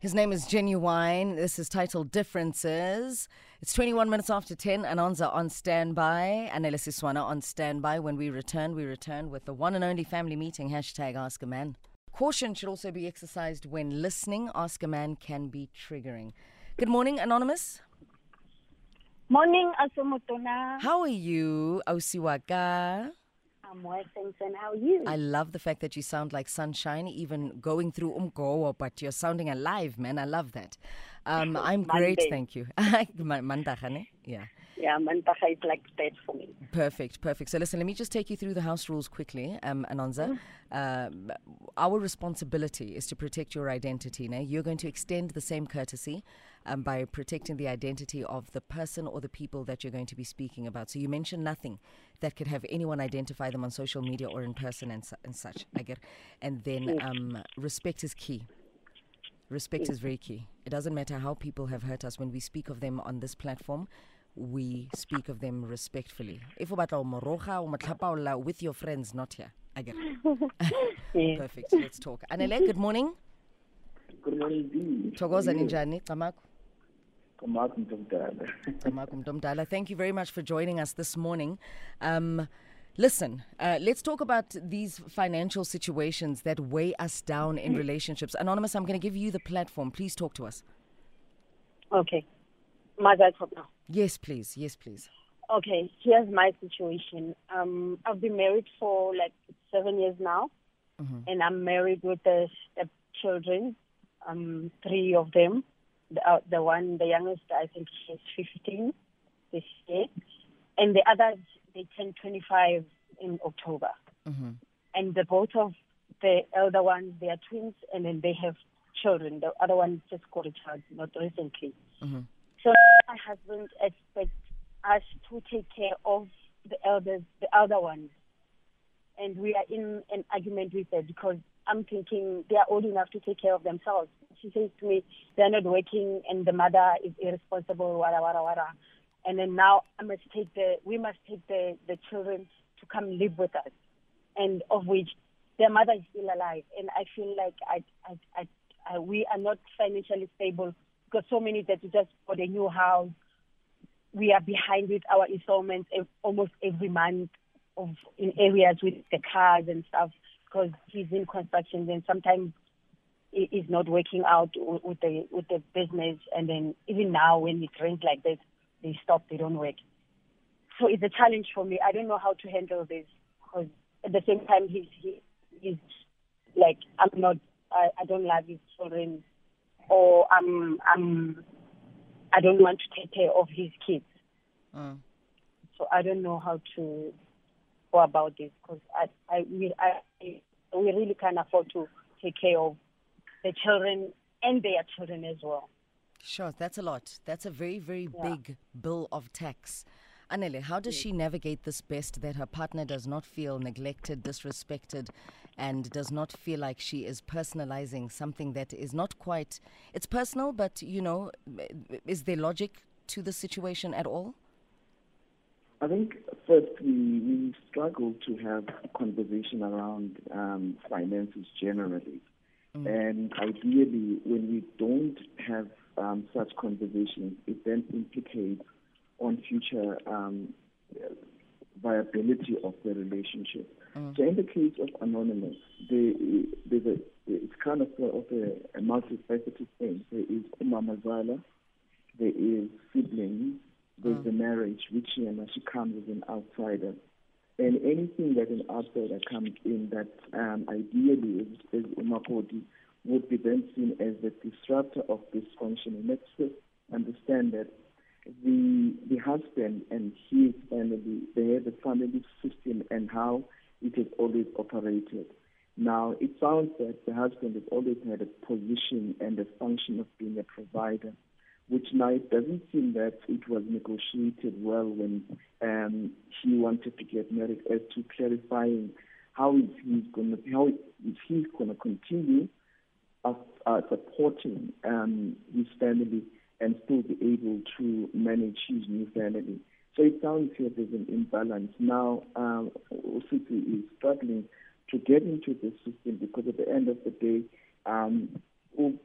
His name is Genuine. This is titled Differences. It's 21 minutes after 10. Anonza on standby. Anele Siswana on standby. When we return, we return with the one and only family meeting. Hashtag Ask a Man. Caution should also be exercised when listening. Ask a Man can be triggering. Good morning, Anonymous. Morning, Asomotona. How are you, Osiwaka? I'm well, thanks. And how are you? I love the fact that you sound like sunshine, even going through umgowo, but you're sounding alive, man. I love that. Um, I'm great, thank you. Yeah. Yeah, is like that for me. Perfect, perfect. So listen, let me just take you through the house rules quickly, um, Anonza. Um, our responsibility is to protect your identity. Now, you're going to extend the same courtesy um, by protecting the identity of the person or the people that you're going to be speaking about. So you mention nothing that could have anyone identify them on social media or in person and, su- and such. I get, and then um, respect is key. Respect is very key. It doesn't matter how people have hurt us. When we speak of them on this platform, we speak of them respectfully. If o batla ho mo roga, o mo with your friends, not here. I get it. Perfect. Let's talk. Anele, good morning. Good morning, Dee. Thokoza ninjani? Camaku. Kamat Mtumdala. Camaku Thank you very much for joining us this morning. Um, listen, uh, let's talk about these financial situations that weigh us down in relationships. Anonymous, I'm going to give you the platform. Please talk to us. Okay. Mother talk now. Yes, please. Yes, please. Okay, here's my situation. Um, I've been married for like seven years now, Mhm. and I'm married with the stepchildren, um, three of them. The, uh, the one, the youngest, I think she's 15 this year, and the others they turn 25 in October. Mhm. and the both of the elder ones they are twins and then they have children the other one just got a child not recently Mhm. So my husband expects us to take care of the elders the elder ones. And we are in an argument with her because i'm thinking they are old enough to take care of themselves. She says to me they're not working and the mother is irresponsible wara wara wara and then now i must take the we must take the the children to come live with us. And of which their mother is still alive. And I feel like I, I, I, I, we are not financially stable because so many that we just bought a new house. We are behind with our installments almost every month of in areas with the cars and stuff because he's in construction and sometimes it is not working out with the with the business. And then even now when it rains like this, they stop. They don't work. So it's a challenge for me. I don't know how to handle this because at the same time he's he, he's like I'm not I, I don't love his children or I'm I'm I don't want to take care of his kids. Mm. So I don't know how to go about this because I I we I we really can't afford to take care of the children and their children as well. Sure, that's a lot. That's a very, very Yeah. big bill of tax. Anele, how does she navigate this best that her partner does not feel neglected, disrespected, and does not feel like she is personalizing something that is not quite, it's personal, but, you know, is there logic to the situation at all? I think firstly, we struggle to have conversation around um, finances generally. And ideally, when we don't have um, such conversations, it then implicates on future um, viability of the relationship. So in the case of Anonymous, the, there's a, it's kind of a, of a, a multifaceted thing. There is Umamazala, there is siblings, there's the marriage, which you know, she comes as an outsider. And anything that an outsider comes in that um, ideally is, is Umakoti would be then seen as the disruptor of dysfunction. And let's just understand that the the husband and his family, they have a family system and how it has always operated. Now, it sounds that the husband has always had a position and a function of being a provider, which now it doesn't seem that it was negotiated well when um, he wanted to get married as to clarifying how is he going to how is he going to continue of uh, supporting um, his family and still be able to manage his new family. So it sounds here there's an imbalance. Now, um, is struggling to get into the system because at the end of the day, um,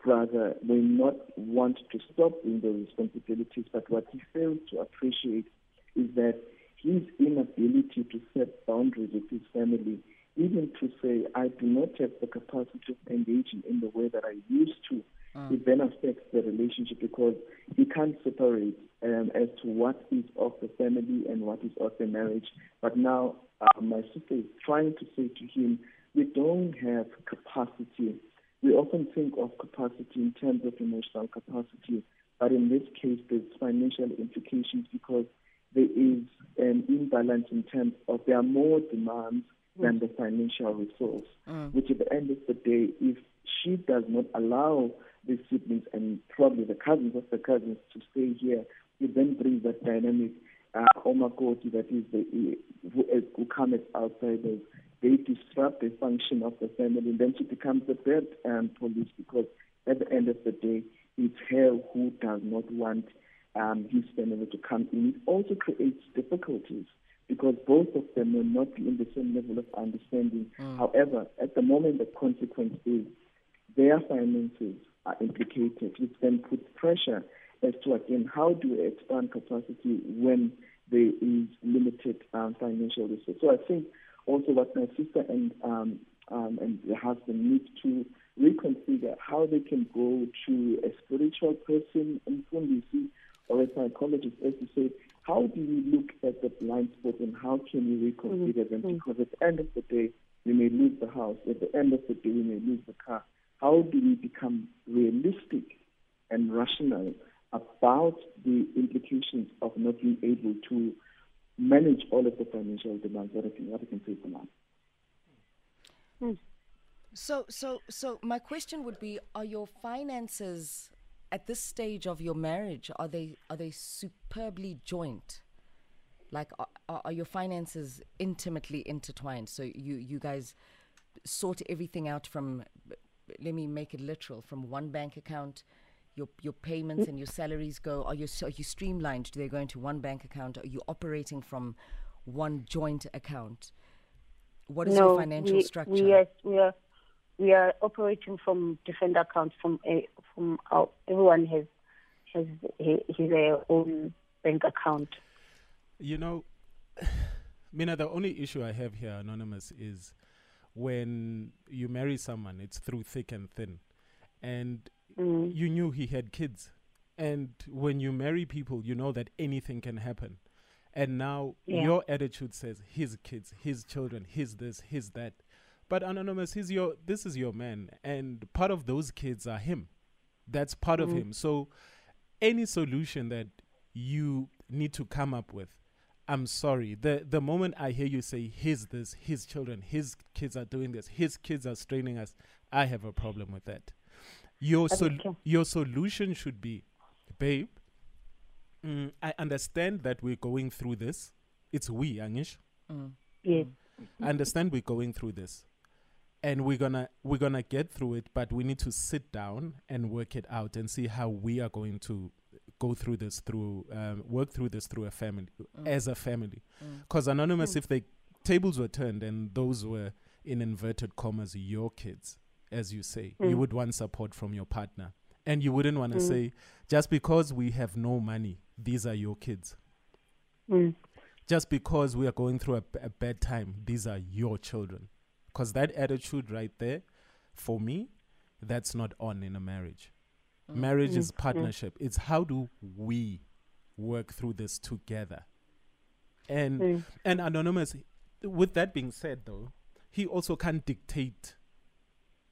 brother may not want to stop doing those responsibilities, but what he fails to appreciate is that his inability to set boundaries with his family, even to say, I do not have the capacity of engaging in the way that I used to, mm. it then affects the relationship because he can't separate um, as to what is of the family and what is of the marriage. But now uh, my sister is trying to say to him, we don't have capacity. We often think of capacity in terms of emotional capacity, but in this case, there's financial implications because there is an imbalance in terms of there are more demands than the financial resource, mm. which at the end of the day, if she does not allow the siblings and probably the cousins of the cousins to stay here, it then brings that dynamic uh, omakoti that is the who, who come as outsiders. They disrupt the function of the family, and then she becomes the bad um, police because at the end of the day, it's her who does not want um, his family to come in. It also creates difficulties because both of them will not be in the same level of understanding. Mm. However, at the moment, the consequence is their finances are implicated, which then puts pressure as to, again, how do we expand capacity when there is limited um, financial resources. So I think also what my sister and um, um, and the husband need to reconsider how they can go to a spiritual person and see or a psychologist, as you say, how do we look at the blind spots and how can we reconsider mm-hmm. them? Because at the end of the day, we may lose the house. At the end of the day, we may lose the car. How do we become realistic and rational about the implications of not being able to manage all of the financial demands that I can, that I can say for now? Hmm. So, so, so, my question would be: Are your finances at this stage of your marriage are they are they superbly joint? Like, are, are your finances intimately intertwined? So you you guys sort everything out from let me make it literal from one bank account your your payments and your salaries go are you are you streamlined? Do they go into one bank account? Are you operating from one joint account? What is no, your financial we, structure? we are, we are we are operating from different accounts from a, from our, everyone has has his their own bank account. You know mina the only issue i have here anonymous is when you marry someone, it's through thick and thin. And mm. you knew he had kids. And when you marry people, you know that anything can happen. And now yeah. your attitude says his kids, his children, his this, his that. But anonymous, he's your this is your man, and part of those kids are him. That's part mm of him. So any solution that you need to come up with I'm sorry. The the moment I hear you say his this, his children, his kids are doing this, his kids are straining us, I have a problem with that. Your sol- your solution should be, babe. Mm, I understand that we're going through this. It's we, Anish. Mm. Yes. I understand we're going through this. And we're gonna we're gonna get through it, but we need to sit down and work it out and see how we are going to go through this through um, work through this through a family mm. as a family because mm. anonymous mm. if the tables were turned and those were in inverted commas your kids as you say you mm. would want support from your partner and you wouldn't want to mm. say just because we have no money these are your kids mm. just because we are going through a, a bad time these are your children because that attitude right there for me that's not on in a marriage Mm. Marriage mm. is partnership. Mm. It's how do we work through this together? And mm. and anonymous. With that being said, though, he also can't dictate.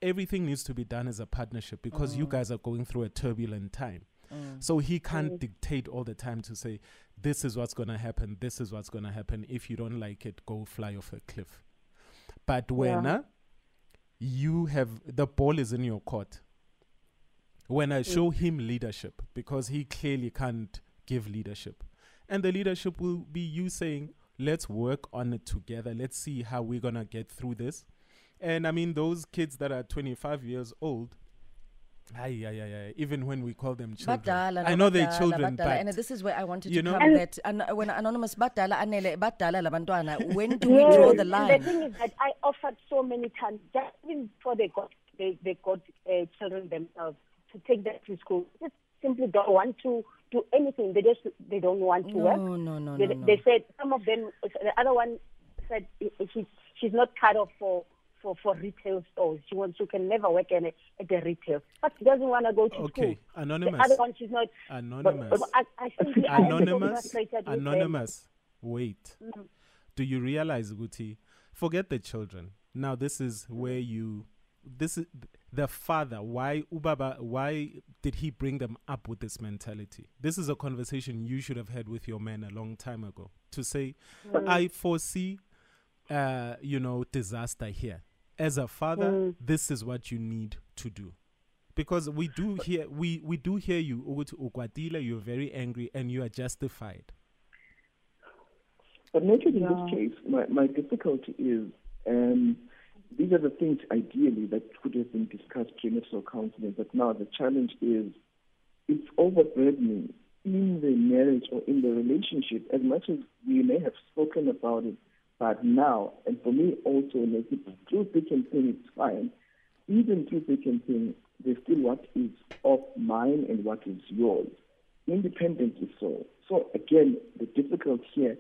Everything needs to be done as a partnership because you mm. guys are going through a turbulent time. Mm. So he can't dictate all the time to say, this is what's going to happen, this is what's going to happen. If you don't like it, go fly off a cliff. But when yeah. uh, you have the ball is in your court, when I show mm. him leadership because he clearly can't give leadership. And the leadership will be you saying, let's work on it together. Let's see how we're going to get through this. And I mean, those kids that are 25 years old, Aye, aye, aye, aye. Even when we call them children, badala, I know they're children, but and this is where I wanted to know? come. That an, when anonymous badala anele badala labantwana. When do we draw the line? The thing is that I offered so many times, just even before they got they they got uh, children themselves to take them to school. Just simply don't want to do anything. They just they don't want to No, work. no, no, They, no, no. they said some of them. The other one said i- i- she's she's not cut off for. For, for retail stores, she wants she can never work in a, at the retail, but she doesn't want to go to Okay, school. anonymous. The other one, she's not. Anonymous. But, but I, I simply I am so Anonymous. frustrated with them. Anonymous. Wait. Do you realize, Guti? Forget the children. Now this is where you. This is the father. Why Ubaba? Why did he bring them up with this mentality? This is a conversation you should have had with your men a long time ago. To say, I foresee, uh, you know, disaster here. As a father, this is what you need to do. Because we do hear we we do hear you ukuthi ukwatile, you're very angry and you are justified. But noted in this case, my, my difficulty is um, these are the things ideally that could have been discussed prenuptial counseling, but now the challenge is it's overburdening in the marriage or in the relationship as much as we may have spoken about it, but now, and for me also, like, through thick and thin, it's fine. Even through thick and thin, there's still what is of mine and what is yours, independently so. So again, the difficulty here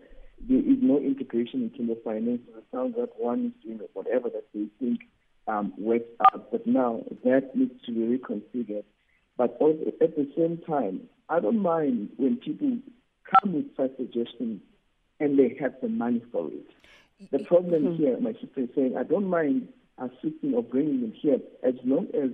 there is no integration in terms of finance. It sounds like one is doing whatever that they think um, works out, but now that needs to be reconfigured. But also at the same time, I don't mind when people come with such suggestions and they have the money for it. The problem mm-hmm. here, my sister is saying, I don't mind assisting or bringing them here as long as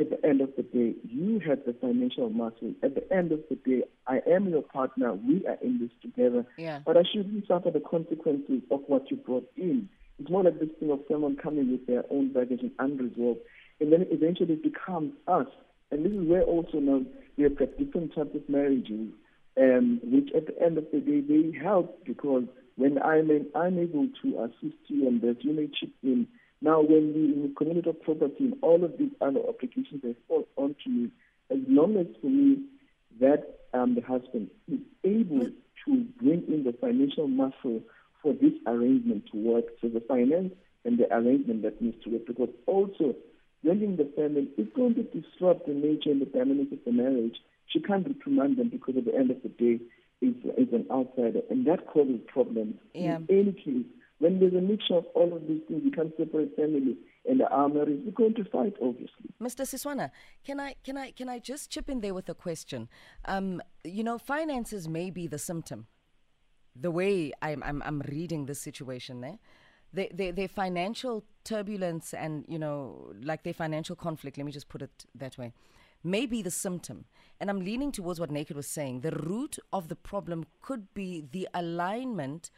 at the end of the day, you have the financial muscle. At the end of the day, I am your partner. We are in this together. Yeah. But I shouldn't suffer the consequences of what you brought in. It's more like this thing of someone coming with their own baggage and unresolved. And then eventually it becomes us. And this is where also now we have got different types of marriages, um, which at the end of the day, they help because when I'm unable to assist you on that, you may chip in. Now, when we in the community of property and all of these other applications they fall onto me, as long as for me that um, the husband is able to bring in the financial muscle for this arrangement to work, so the finance and the arrangement that needs to work, because also blending the family is going to disrupt the nature and the dynamics of the marriage. She can't reprimand them because at the end of the day, is is an outsider, and that causes problems. Yeah. In any case, when there's a mixture of all of these things, you can't separate family and the marriage. We're going to fight, obviously. Mr. Siswana, can I can I can I just chip in there with a question? Um, you know, finances may be the symptom. The way I'm I'm, I'm reading this situation there, their, their their financial turbulence and you know like their financial conflict. Let me just put it that way. May be the symptom, and I'm leaning towards what Naked was saying. The root of the problem could be the alignment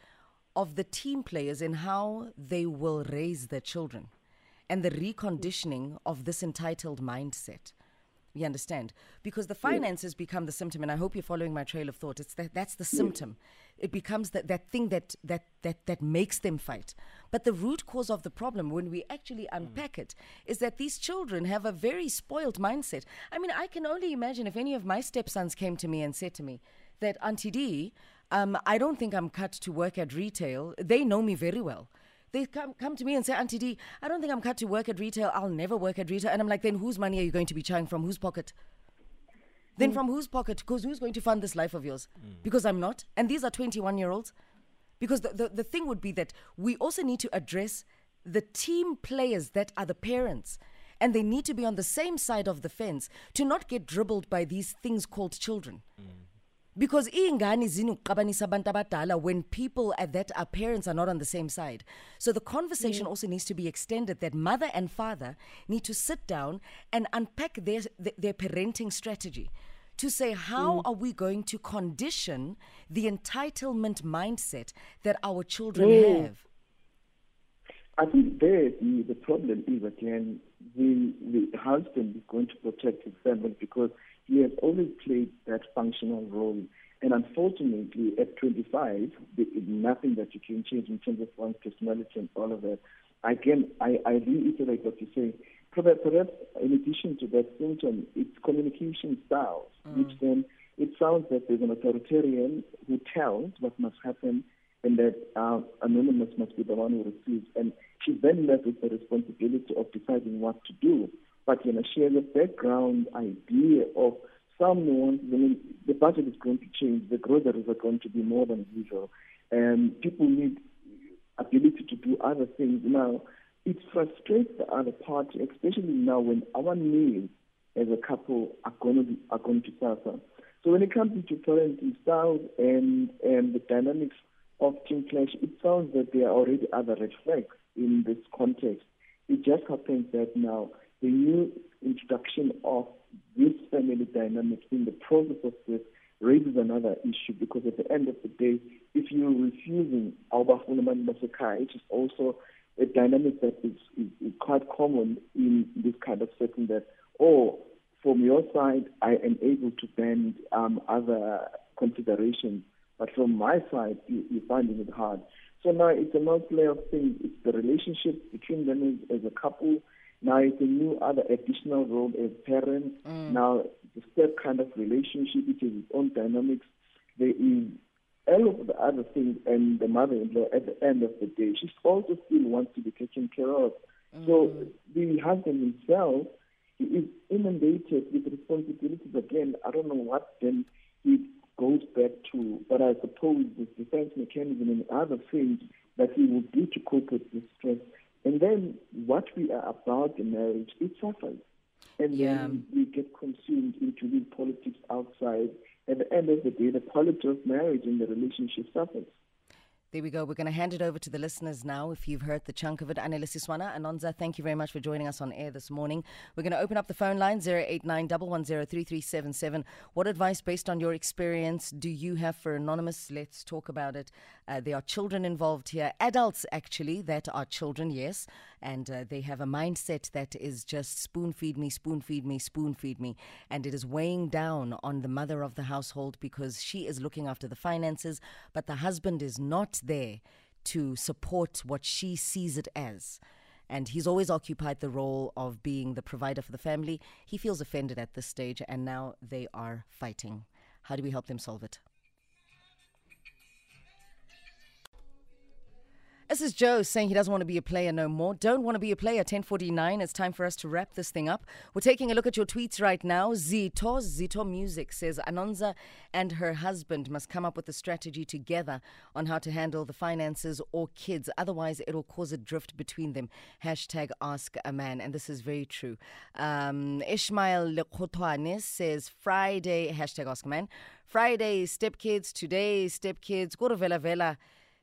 of the team players in how they will raise their children and the reconditioning of this entitled mindset. You understand? Because the finances become the symptom, and I hope you're following my trail of thought. It's that that's the symptom. It becomes that, that thing that, that that that makes them fight. But the root cause of the problem, when we actually unpack it, is that these children have a very spoiled mindset. I mean, I can only imagine if any of my stepsons came to me and said to me that Auntie D, um, I don't think I'm cut to work at retail. They know me very well. They come come to me and say, Auntie D, I don't think I'm cut to work at retail. I'll never work at retail. And I'm like, then whose money are you going to be trying from? Whose pocket? Then hmm. from whose pocket? Because who's going to fund this life of yours? Hmm. Because I'm not. And these are 21 year olds. Because the, the, the thing would be that we also need to address the team players that are the parents. And they need to be on the same side of the fence to not get dribbled by these things called children hmm. Because iy'ngane zinukuqabanisa abantu abadala when people at that are parents are not on the same side. So the conversation mm. also needs to be extended that mother and father need to sit down and unpack their their, parenting strategy to say how mm. are we going to condition the entitlement mindset that our children mm. have? I think there the, the problem is again the the husband is going to protect his family because he has always played that functional role. And unfortunately, at 25, there is nothing that you can change in terms of one's personality and all of that. Again, I, I reiterate what you say. Perhaps, perhaps in addition to that symptom, it's communication styles, which then it sounds that there's an authoritarian who tells what must happen, and that uh, Anonymous must be the one who receives. And she's then left with the responsibility of deciding what to do. But you know, share the background idea of some nuances. I mean, the budget is going to change. The groceries are going to be more than usual, and people need ability to do other things. Now, it frustrates the other party, especially now when our needs as a couple are going to be, are going to suffer. So when it comes to parenting styles and and the dynamics of Team Clash, it sounds that there are already other flags in this context. It just happens that now the new introduction of this family dynamic in the process of this raises another issue because at the end of the day, if you're refusing Aubafulaman Masakai, which is also a dynamic that is, is, is quite common in this kind of setting that, oh, from your side, I am able to bend um, other considerations, but from my side, you, you're finding it hard. So now it's a multi of things. It's the relationship between them as, as a couple. Now it's a new other additional role as parents. Mm. Now the step kind of relationship, which has its own dynamics. There is all of the other things, and the mother-in-law at the end of the day, she also still wants to be taken care of. Mm. So the husband himself he is inundated with responsibilities again. I don't know what then he goes back to, but I suppose this defense mechanism and other things that he will do to cope with this stress. And then what we are about in marriage, it suffers. And yeah. then we get consumed into the politics outside. At the end of the day, the quality of marriage and the relationship suffers. There we go. We're going to hand it over to the listeners now. If you've heard the chunk of it, Anele Siswana, Anonza, thank you very much for joining us on air this morning. We're going to open up the phone line 089 What advice, based on your experience, do you have for Anonymous? Let's talk about it. Uh, there are children involved here, adults actually, that are children, yes, and uh, they have a mindset that is just spoon feed me, spoon feed me, spoon feed me, and it is weighing down on the mother of the household because she is looking after the finances, but the husband is not there to support what she sees it as and he's always occupied the role of being the provider for the family. He feels offended at this stage, and now they are fighting. How do we help them solve it? This is Joe saying he doesn't want to be a player no more. Don't want to be a player. 1049. It's time for us to wrap this thing up. We're taking a look at your tweets right now. Zito, Zito Music says Anonza and her husband must come up with a strategy together on how to handle the finances or kids. Otherwise, it'll cause a drift between them. Hashtag ask a man. And this is very true. Um, Ishmael says Friday, hashtag ask a man. Friday, stepkids. Today, stepkids. Go to Vela Vela.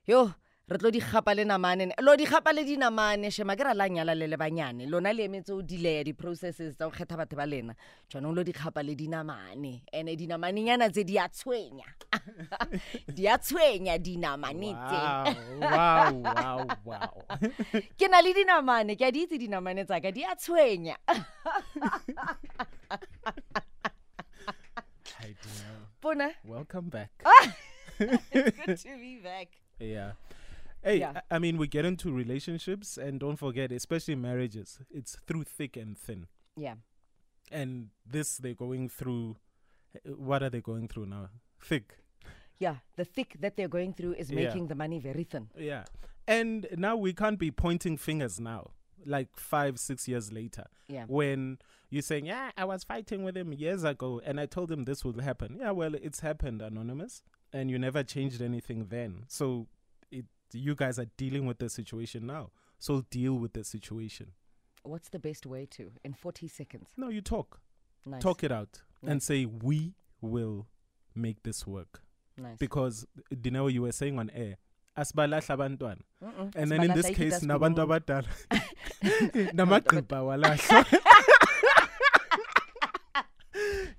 Yo re tlo di gapa le namane lo di gapa le dinamane shema ke ra la nyala le le banyane lona le emetse o di-processes tsa go kgetha batho ba lena jaanong lo di gapa le dinamane and-e dinamanenyana tse di a tshwenya di a tshwenya dinamane tse ke na le dinamane ke a di itse dinamane tsaka di a tshwenya. Welcome back. good to be back. Yeah. Hey, yeah. I mean, we get into relationships, and don't forget, especially marriages, it's through thick and thin. Yeah. And this, they're going through. Uh, what are they going through now? Thick. Yeah, the thick that they're going through is making yeah. the money very thin. Yeah. And now we can't be pointing fingers now, like five, six years later. Yeah. When you're saying, yeah, I was fighting with him years ago and I told him this would happen. Yeah, well, it's happened, Anonymous. And you never changed anything then. So you guys are dealing with the situation now. So deal with the situation. What's the best way to in 40 seconds? No, you talk. Nice. Talk it out nice. and say we will make this work. Nice. Because Dineo, you were saying on air, asibalahla abantwana and then in this case nabantu abadala namagqibha walahla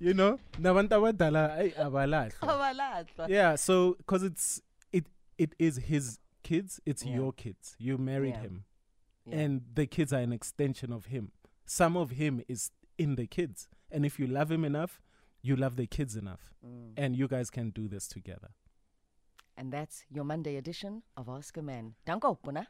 you know nabantu abadala abalahlwa yeah so because it's it it is his kids, it's yeah. your kids. You married yeah. him. Yeah. And the kids are an extension of him. Some of him is in the kids. And if you love him enough, you love the kids enough. Mm. And you guys can do this together. And that's your Monday edition of Ask a Man. Danko, Puna.